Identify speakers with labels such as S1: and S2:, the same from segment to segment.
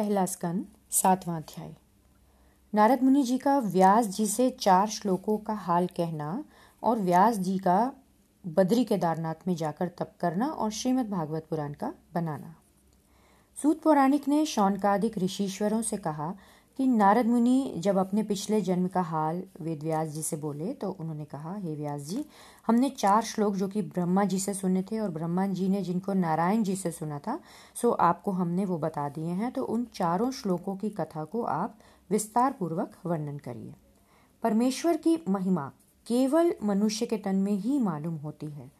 S1: पहला स्कंद, सातवां अध्याय। नारद मुनि जी का व्यास जी से चार श्लोकों का हाल कहना और व्यास जी का बद्री केदारनाथ में जाकर तप करना और श्रीमद् भागवत पुराण का बनाना। सूत पौराणिक ने शौनकादिक ऋषिश्वरों से कहा कि नारद मुनि जब अपने पिछले जन्म का हाल वेद व्यास जी से बोले तो उन्होंने कहा, हे व्यास जी, हमने चार श्लोक जो कि ब्रह्मा जी से सुने थे और ब्रह्मा जी ने जिनको नारायण जी से सुना था, सो आपको हमने वो बता दिए हैं तो उन चारों श्लोकों की कथा को आप विस्तार पूर्वक वर्णन करिए। परमेश्वर की महिमा केवल मनुष्य के तन में ही मालूम होती है।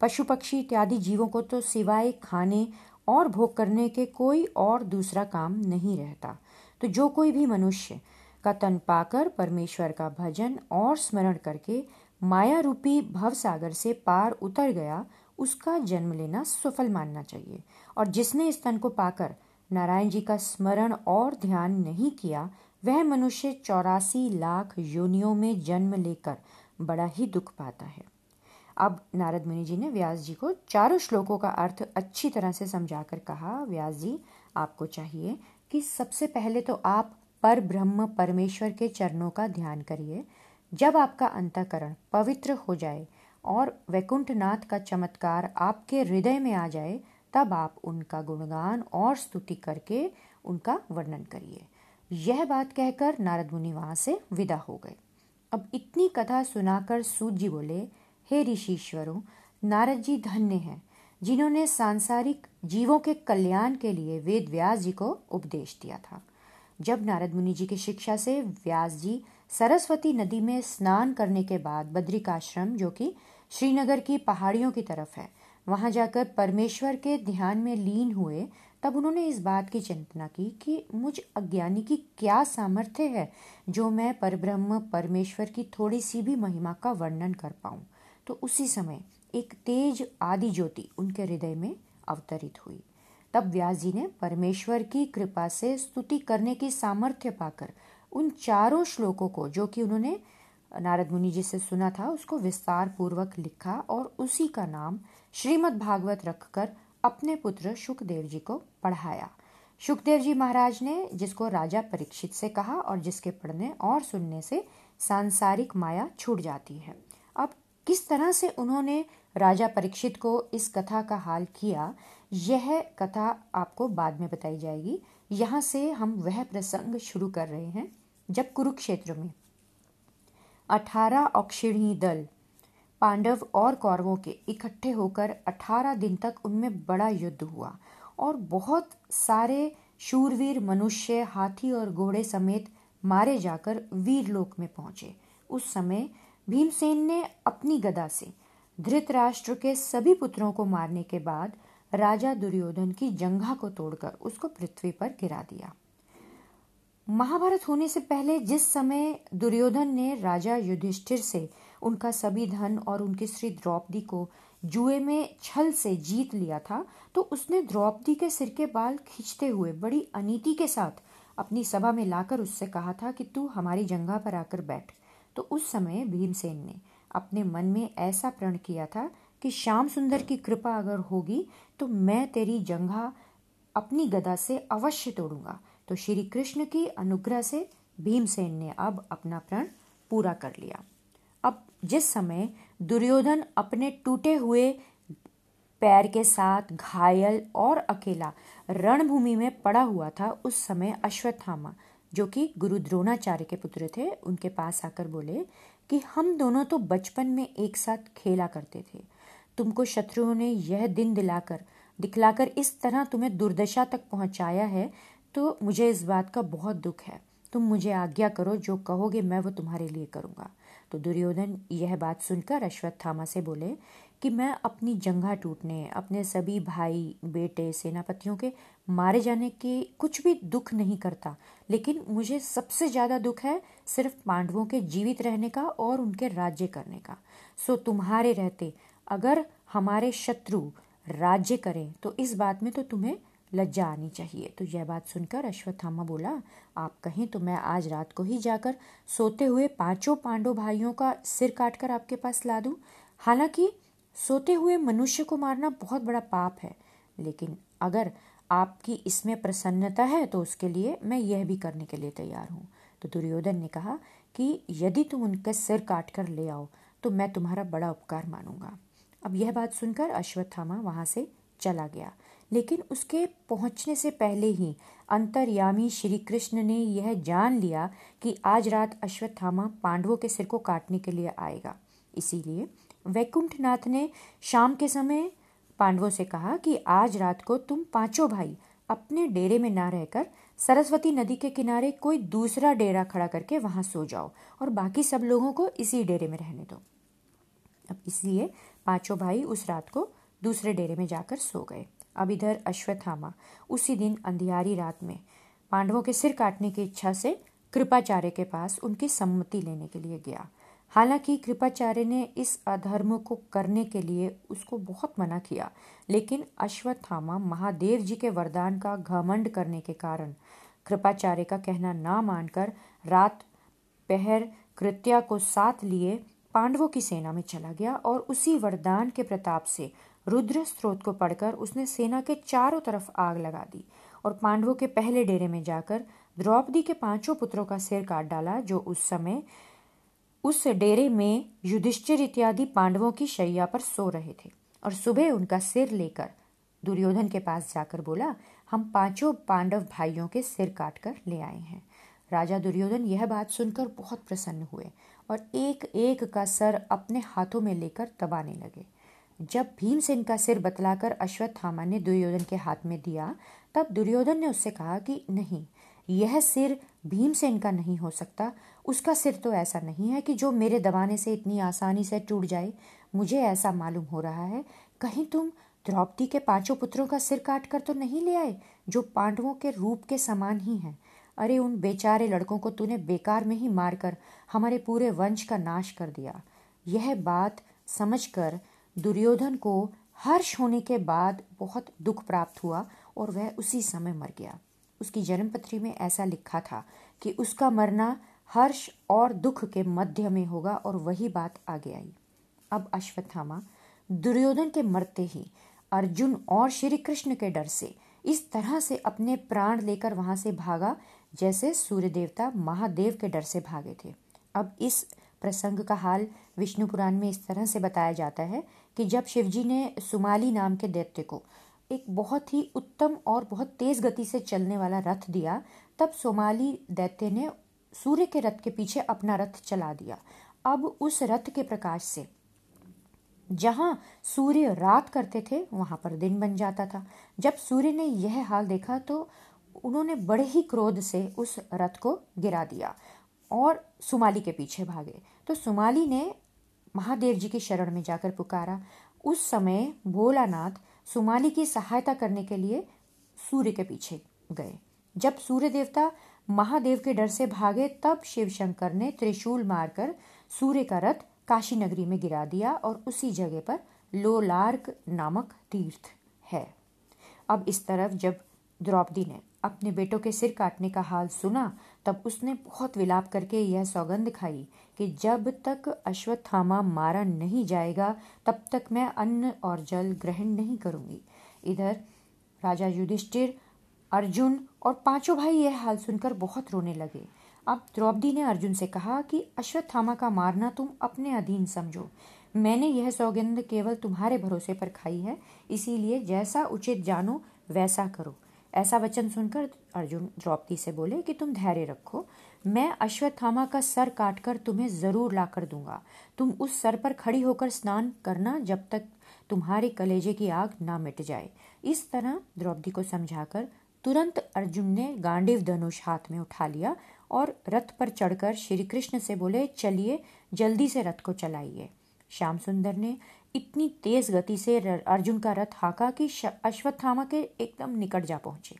S1: पशु पक्षी इत्यादि जीवों को तो सिवाय खाने और भोग करने के कोई और दूसरा काम नहीं रहता। तो जो कोई भी मनुष्य का तन पाकर परमेश्वर का भजन और स्मरण करके माया रूपी भव सागर से पार उतर गया, उसका जन्म लेना सफल मानना चाहिए। और जिसने इस तन को पाकर नारायण जी का स्मरण और ध्यान नहीं किया, वह मनुष्य चौरासी लाख योनियों में जन्म लेकर बड़ा ही दुख पाता है। अब नारद मुनि जी ने व्यास जी को चारों श्लोकों का अर्थ अच्छी तरह से समझाकर कहा, व्यास जी, आपको चाहिए कि सबसे पहले तो आप पर ब्रह्म परमेश्वर के चरणों का ध्यान करिए। जब आपका अंतकरण पवित्र हो जाए और वैकुंठनाथ का चमत्कार आपके हृदय में आ जाए, तब आप उनका गुणगान और स्तुति करके उनका वर्णन करिए। यह बात कहकर नारद मुनि वहाँ से विदा हो गए। अब इतनी कथा सुनाकर सूत जी बोले, हे ऋषिश्वरों, नारद जी धन्य हैं, जिन्होंने सांसारिक जीवों के कल्याण के लिए वेद व्यास जी को उपदेश दिया था। जब नारद मुनि जी की शिक्षा से व्यास जी सरस्वती नदी में स्नान करने के बाद बद्रिकाश्रम, जो कि श्रीनगर की पहाड़ियों की तरफ़ है, वहाँ जाकर परमेश्वर के ध्यान में लीन हुए, तब उन्होंने इस बात की चिंतना की कि मुझ अज्ञानी की क्या सामर्थ्य है जो मैं परब्रह्म, परमेश्वर की थोड़ी सी भी महिमा का वर्णन कर पाऊँ। तो उसी समय एक तेज आदि ज्योति उनके हृदय में अवतरित हुई। तब व्यास जी ने परमेश्वर की कृपा से स्तुति करने की सामर्थ्य पाकर उन चारों श्लोकों को, जो कि उन्होंने नारद मुनि जी से सुना था, उसको विस्तार पूर्वक लिखा और उसी का नाम श्रीमद् भागवत रखकर अपने पुत्र सुखदेव जी को पढ़ाया। सुखदेव जी महाराज ने जिसको राजा परीक्षित से कहा और जिसके पढ़ने और सुनने से सांसारिक माया छूट जाती है। अब किस तरह से उन्होंने राजा परीक्षित को इस कथा का हाल किया। यह कथा आपको बाद में बताई जाएगी। यहाँ से हम वह प्रसंग शुरू कर रहे हैं, जब कुरुक्षेत्र में। अठारह अक्षिणी दल, पांडव और कौरवों के इकट्ठे होकर अठारह दिन तक उनमें बड़ा युद्ध हुआ और बहुत सारे शूरवीर मनुष्य, हाथी और घोड़े समेत मारे जाकर वीरलोक में पहुँचे। उस समय भीमसेन ने अपनी गदा से धृतराष्ट्र के सभी पुत्रों को मारने के बाद राजा दुर्योधन की जंघा को तोड़कर उसको पृथ्वी पर गिरा दिया। महाभारत होने से पहले जिस समय दुर्योधन ने राजा युधिष्ठिर से उनका सभी धन और उनकी स्त्री द्रौपदी को जुए में छल से जीत लिया था तो उसने द्रौपदी के सिर के बाल खींचते हुए बड़ी अनीति के साथ अपनी सभा में लाकर उससे कहा था कि तू हमारी जंगा पर आकर बैठ। तो उस समय भीमसेन ने अपने मन में ऐसा प्रण किया था कि श्याम सुंदर की कृपा अगर होगी तो मैं तेरी जंघा अपनी गदा से अवश्य तोड़ूँगा। तो श्री कृष्ण की अनुग्रह से भीमसेन ने अब अपना प्रण पूरा कर लिया। अब जिस समय दुर्योधन अपने टूटे हुए पैर के साथ घायल और अकेला रणभूमि में पड़ा हुआ था, उस समय अश्वत्थामा, जो कि गुरु द्रोणाचार्य के पुत्र थे, उनके पास आकर बोले कि हम दोनों तो बचपन में एक साथ खेला करते थे। तुमको शत्रुओं ने यह दिन दिलाकर, दिखलाकर इस तरह तुम्हें दुर्दशा तक पहुँचाया है तो मुझे इस बात का बहुत दुख है। तुम मुझे आज्ञा करो, जो कहोगे मैं वो तुम्हारे लिए करूँगा। तो दुर्योधन यह बात सुनकर अश्वत्थामा से बोले कि मैं अपनी जंगा टूटने, अपने सभी भाई, बेटे, सेनापतियों के मारे जाने के कुछ भी दुख नहीं करता लेकिन मुझे सबसे ज़्यादा दुख है सिर्फ़ पांडवों के जीवित रहने का और उनके राज्य करने का। सो तुम्हारे रहते अगर हमारे शत्रु राज्य करें तो इस बात में तो तुम्हें लज्जा आनी चाहिए। तो यह बात सुनकर अश्वत्थामा बोला, आप कहें तो मैं आज रात को ही जाकर सोते हुए पाँचों पांडव भाइयों का सिर काटकर आपके पास ला दूँ। हालाँकि सोते हुए मनुष्य को मारना बहुत बड़ा पाप है, लेकिन अगर आपकी इसमें प्रसन्नता है तो उसके लिए मैं यह भी करने के लिए तैयार हूँ। तो दुर्योधन ने कहा कि यदि तुम उनका सिर काट कर ले आओ तो मैं तुम्हारा बड़ा उपकार मानूँगा। अब यह बात सुनकर अश्वत्थामा वहाँ से चला गया। लेकिन उसके पहुँचने से पहले ही अंतर्यामी श्री कृष्ण ने यह जान लिया कि आज रात अश्वत्थामा पांडवों के सिर को काटने के लिए आएगा। इसीलिए वैकुंठनाथ ने शाम के समय पांडवों से कहा कि आज रात को तुम पाँचों भाई अपने डेरे में ना रहकर सरस्वती नदी के किनारे कोई दूसरा डेरा खड़ा करके वहाँ सो जाओ और बाकी सब लोगों को इसी डेरे में रहने दो। अब इसलिए पाँचों भाई उस रात को दूसरे डेरे में जाकर सो गए। अब इधर अश्वत्थामा उसी दिन अंधियारी रात में पांडवों के सिर काटने की इच्छा से कृपाचार्य के पास उनकी सम्मति लेने के लिए गया। हालाँकि कृपाचार्य ने इस अधर्म को करने के लिए उसको बहुत मना किया, लेकिन अश्वत्थामा महादेव जी के वरदान का घमंड करने के कारण कृपाचार्य का कहना ना मानकर रात पहर कृत्या को साथ लिए पांडवों की सेना में चला गया और उसी वरदान के प्रताप से रुद्र स्त्रोत को पढ़कर उसने सेना के चारों तरफ़ आग लगा दी और पांडवों के पहले डेरे में जाकर द्रौपदी के पाँचों पुत्रों का सिर काट डाला, जो उस समय उस डेरे में युधिष्ठिर इत्यादि पांडवों की शैया पर सो रहे थे और सुबह उनका सिर लेकर दुर्योधन के पास जाकर बोला, हम पाँचों पांडव भाइयों के सिर काट कर ले आए हैं। राजा दुर्योधन यह बात सुनकर बहुत प्रसन्न हुए और एक एक का सर अपने हाथों में लेकर दबाने लगे। जब भीमसेन का सिर बतलाकर अश्वत्थामा ने दुर्योधन के हाथ में दिया, तब दुर्योधन ने उससे कहा कि, नहीं यह सिर भीमसेन का नहीं हो सकता। उसका सिर तो ऐसा नहीं है कि जो मेरे दबाने से इतनी आसानी से टूट जाए। मुझे ऐसा मालूम हो रहा है। कहीं तुम द्रौपदी के पाँचों पुत्रों का सिर काट कर तो नहीं ले आए, जो पांडवों के रूप के समान ही हैं। अरे, उन बेचारे लड़कों को तूने बेकार में ही मारकर हमारे पूरे वंश का नाश कर दिया। यह बात समझकर दुर्योधन को हर्ष होने के बाद बहुत दुख प्राप्त हुआ और वह उसी समय मर गया। उसकी जन्मपत्री में ऐसा लिखा था कि उसका मरना हर्ष और दुख के मध्य में होगा और वही बात आगे आई। अब अश्वत्थामा दुर्योधन के मरते ही अर्जुन और श्री कृष्ण के डर से इस तरह से अपने प्राण लेकर वहाँ से भागा जैसे सूर्य देवता महादेव के डर से भागे थे। अब इस प्रसंग का हाल विष्णु पुराण में इस तरह से बताया जाता है कि जब शिवजी ने सुमाली नाम के दैत्य को एक बहुत ही उत्तम और बहुत तेज गति से चलने वाला रथ दिया, तब सोमाली दैत्य ने सूर्य के रथ के पीछे अपना रथ चला दिया। अब उस रथ के प्रकाश से, जहाँ सूर्य रात करते थे, वहाँ पर दिन बन जाता था। जब सूर्य ने यह हाल देखा तो उन्होंने बड़े ही क्रोध से उस रथ को गिरा दिया और सुमाली के पीछे भागे। तो सुमाली ने महादेव जी की शरण में जाकर पुकारा। उस समय भोलानाथ सुमाली की सहायता करने के लिए सूर्य के पीछे गए। जब सूर्य देवता महादेव के डर से भागे, तब शिव शंकर ने त्रिशूल मारकर सूर्य का रथ काशी नगरी में गिरा दिया और उसी जगह पर लोलार्क नामक तीर्थ है। अब इस तरफ़ जब द्रौपदी ने अपने बेटों के सिर काटने का हाल सुना, तब उसने बहुत विलाप करके यह सौगंध खाई कि जब तक अश्वत्थामा मारा नहीं जाएगा, तब तक मैं अन्न और जल ग्रहण नहीं करूँगी। इधर राजा युधिष्ठिर, अर्जुन और पाँचों भाई यह हाल सुनकर बहुत रोने लगे। अब द्रौपदी ने अर्जुन से कहा कि अश्वत्थामा का मारना तुम अपने अधीन समझो। मैंने यह सौगंध केवल तुम्हारे भरोसे पर खाई है, इसीलिए जैसा उचित जानो, वैसा करो। ऐसा वचन सुनकर अर्जुन द्रौपदी से बोले कि तुम धैर्य रखो। मैं अश्वत्थामा का सर काटकर तुम्हें ज़रूर ला कर दूँगा। तुम उस सर पर खड़ी होकर स्नान करना जब तक तुम्हारे कलेजे की आग ना मिट जाए। इस तरह द्रौपदी को समझाकर तुरंत अर्जुन ने गांडीव धनुष हाथ में उठा लिया और रथ पर चढ़कर श्री कृष्ण से बोले, चलिए, जल्दी से रथ को चलाइए। श्याम सुंदर ने इतनी तेज गति से अर्जुन का रथ हाका कि अश्वत्थामा के एकदम निकट जा पहुँचे।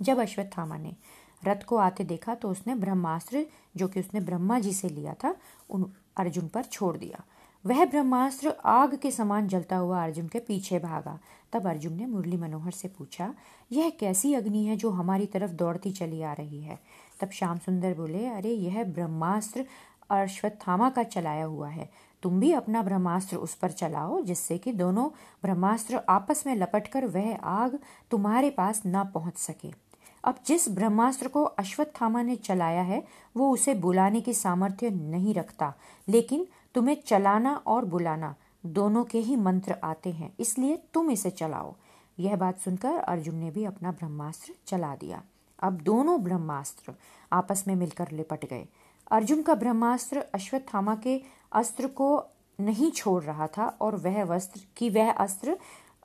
S1: जब अश्वत्थामा ने रथ को आते देखा तो उसने ब्रह्मास्त्र, जो कि उसने ब्रह्मा जी से लिया था, उन अर्जुन पर छोड़ दिया। वह ब्रह्मास्त्र आग के समान जलता हुआ अर्जुन के पीछे भागा। तब अर्जुन ने मुरली मनोहर से पूछा, यह कैसी अग्नि है जो हमारी तरफ़ दौड़ती चली आ रही है? तब श्याम सुंदर बोले, अरे, यह ब्रह्मास्त्र अश्वत्थामा का चलाया हुआ है। तुम भी अपना ब्रह्मास्त्र उस पर चलाओ, जिससे कि दोनों ब्रह्मास्त्र आपस में लपटकर वह आग तुम्हारे पास न पहुँच सके। अब जिस ब्रह्मास्त्र को अश्वत्थामा ने चलाया है, वो उसे बुलाने की सामर्थ्य नहीं रखता। लेकिन तुम्हें चलाना और बुलाना दोनों के ही मंत्र आते हैं, इसलिए तुम इसे चलाओ। यह बात सुनकर अर्जुन ने भी अपना ब्रह्मास्त्र चला दिया। अब दोनों ब्रह्मास्त्र आपस में मिलकर लिपट गए। अर्जुन का ब्रह्मास्त्र अश्वत्थामा के अस्त्र को नहीं छोड़ रहा था और वह वस्त्र, की वह अस्त्र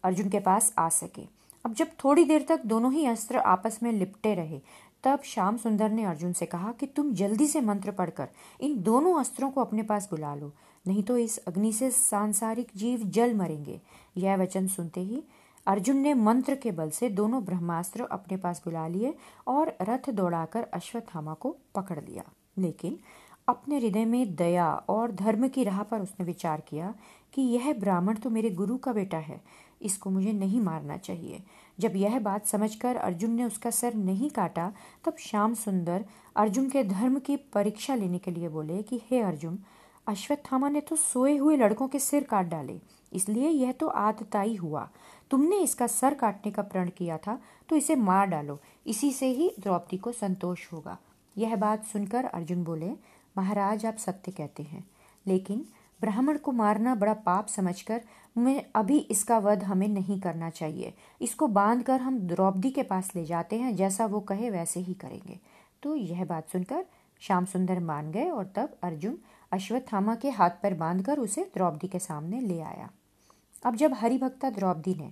S1: अर्जुन के पास आ सके। अब जब थोड़ी देर तक दोनों ही अस्त्र आपस में लिपटे रहे, तब श्याम सुंदर ने अर्जुन से कहा कि तुम जल्दी से मंत्र पढ़कर इन दोनों अस्त्रों को अपने पास बुला लो, नहीं तो इस अग्नि से सांसारिक जीव जल मरेंगे। यह वचन सुनते ही अर्जुन ने मंत्र के बल से दोनों ब्रह्मास्त्र अपने पास बुला लिए और रथ दौड़ाकर अश्वत्थामा को पकड़ लिया। लेकिन अपने हृदय में दया और धर्म की राह पर उसने विचार किया कि यह ब्राह्मण तो मेरे गुरु का बेटा है इसको मुझे नहीं मारना चाहिए। जब यह बात समझकर अर्जुन ने उसका सर नहीं काटा, तब श्याम सुंदर अर्जुन के धर्म की परीक्षा लेने के लिए बोले कि, हे अर्जुन, अश्वत्थामा ने तो सोए हुए लड़कों के सिर काट डाले, इसलिए यह तो आतताई हुआ। तुमने इसका सर काटने का प्रण किया था तो इसे मार डालो, इसी से ही द्रौपदी को संतोष होगा। यह बात सुनकर अर्जुन बोले, महाराज, आप सत्य कहते हैं, लेकिन ब्राह्मण को मारना बड़ा पाप समझकर मैं अभी इसका वध हमें नहीं करना चाहिए। इसको बांधकर हम द्रौपदी के पास ले जाते हैं, जैसा वो कहे वैसे ही करेंगे। तो यह बात सुनकर श्याम सुंदर मान गए और तब अर्जुन अश्वत्थामा के हाथ पर बांधकर उसे द्रौपदी के सामने ले आया। अब जब हरिभक्ता द्रौपदी ने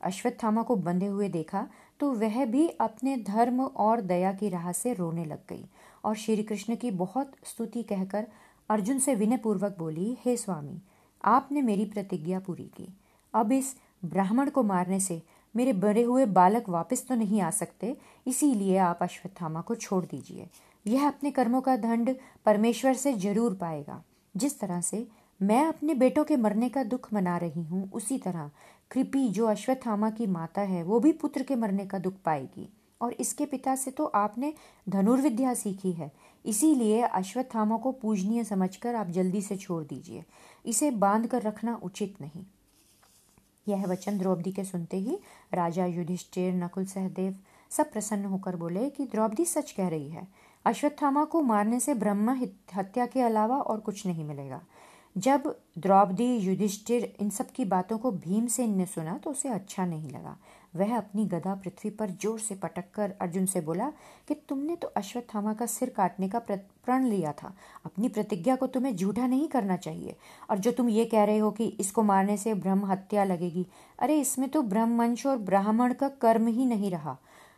S1: अश्वत्थामा को बंधे हुए देखा तो वह भी अपने धर्म और दया की राह से रोने लग गई और श्री कृष्ण की बहुत स्तुति कहकर अर्जुन से विनय पूर्वक बोली, हे स्वामी, आपने मेरी प्रतिज्ञा पूरी की। अब इस ब्राह्मण को मारने से मेरे बड़े हुए बालक वापस तो नहीं आ सकते, इसीलिए आप अश्वत्थामा को छोड़ दीजिए। यह अपने कर्मों का दंड परमेश्वर से ज़रूर पाएगा। जिस तरह से मैं अपने बेटों के मरने का दुख मना रही हूँ, उसी तरह कृपी जो अश्वत्थामा की माता है, वो भी पुत्र के मरने का दुख पाएगी। और इसके पिता से तो आपने धनुर्विद्या सीखी है। इसीलिए अश्वत्थामा को पूजनीय समझकर आप जल्दी से छोड़ दीजिए। इसे बाँध कर रखना उचित नहीं। यह वचन द्रौपदी के सुनते ही राजा युधिष्ठिर, नकुल सहदेव सब प्रसन्न होकर बोले कि द्रौपदी सच कह रही है। अश्वत्थामा को मारने से ब्रह्म हत्या के अलावा और कुछ नहीं मिलेगा। जब द्रौपदी, युधिष्ठिर इन सब की बातों को भीमसेन ने सुना तो उसे अच्छा नहीं लगा। वह अपनी गदा पृथ्वी पर ज़ोर से पटक कर अर्जुन से बोला कि तुमने तो अश्वत्थामा का सिर काटने का प्रण लिया था। अपनी प्रतिज्ञा को तुम्हें झूठा नहीं करना चाहिए। और जो तुम ये कह रहे हो कि इसको मारने से ब्रह्म हत्या लगेगी, अरे इसमें तो ब्रह्मवंश और ब्राह्मण का कर्म ही नहीं रहा।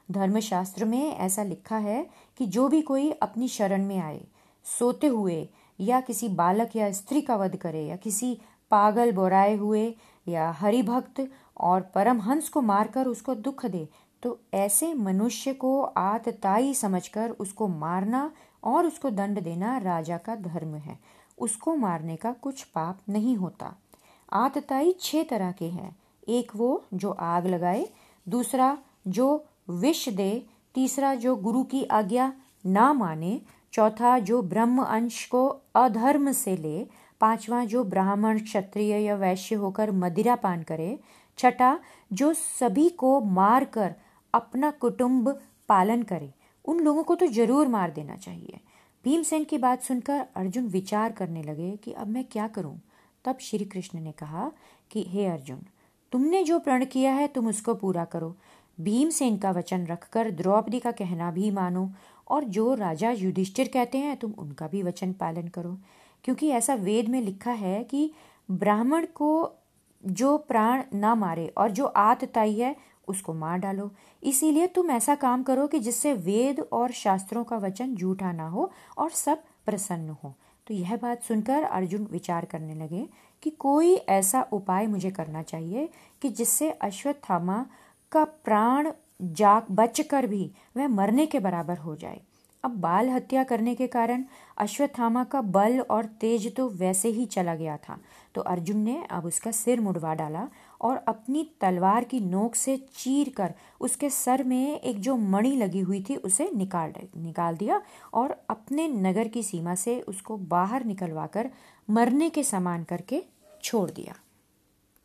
S1: धर्मशास्त्र में ऐसा लिखा है कि जो भी कोई अपनी शरण में आए, सोते हुए या किसी बालक या स्त्री का वध करे या किसी पागल बोराए हुए या हरिभक्त और परमहंस को मारकर उसको दुख दे तो ऐसे मनुष्य को आतताई समझकर उसको मारना और उसको दंड देना राजा का धर्म है। उसको मारने का कुछ पाप नहीं होता। आतताई छह तरह के हैं। एक वो जो आग लगाए, दूसरा जो विष दे, तीसरा जो गुरु की आज्ञा ना माने, चौथा जो ब्रह्म अंश को अधर्म से ले, पांचवा जो ब्राह्मण क्षत्रिय या वैश्य होकर मदिरा पान करे छठा जो सभी को मार कर अपना कुटुंब पालन करे। उन लोगों को तो ज़रूर मार देना चाहिए। भीमसेन की बात सुनकर अर्जुन विचार करने लगे कि अब मैं क्या करूँ? तब श्री कृष्ण ने कहा कि, हे अर्जुन, तुमने जो प्रण किया है, तुम उसको पूरा करो। भीमसेन का वचन रखकर द्रौपदी का कहना भी मानो और जो राजा युधिष्ठिर कहते हैं, तुम उनका भी वचन पालन करो। क्योंकि ऐसा वेद में लिखा है कि ब्राह्मण को जो प्राण ना मारे और जो आतताई है, उसको मार डालो। इसीलिए तुम ऐसा काम करो कि जिससे वेद और शास्त्रों का वचन झूठा ना हो और सब प्रसन्न हो। तो यह बात सुनकर अर्जुन विचार करने लगे कि कोई ऐसा उपाय मुझे करना चाहिए कि जिससे अश्वत्थामा का प्राण जाग बचकर भी वह मरने के बराबर हो जाए। अब बाल हत्या करने के कारण अश्वत्थामा का बल और तेज तो वैसे ही चला गया था। तो अर्जुन ने अब उसका सिर मुड़वा डाला और अपनी तलवार की नोक से चीर कर उसके सर में एक जो मणि लगी हुई थी उसे निकाल निकाल दिया और अपने नगर की सीमा से उसको बाहर निकलवा कर मरने के समान करके छोड़ दिया।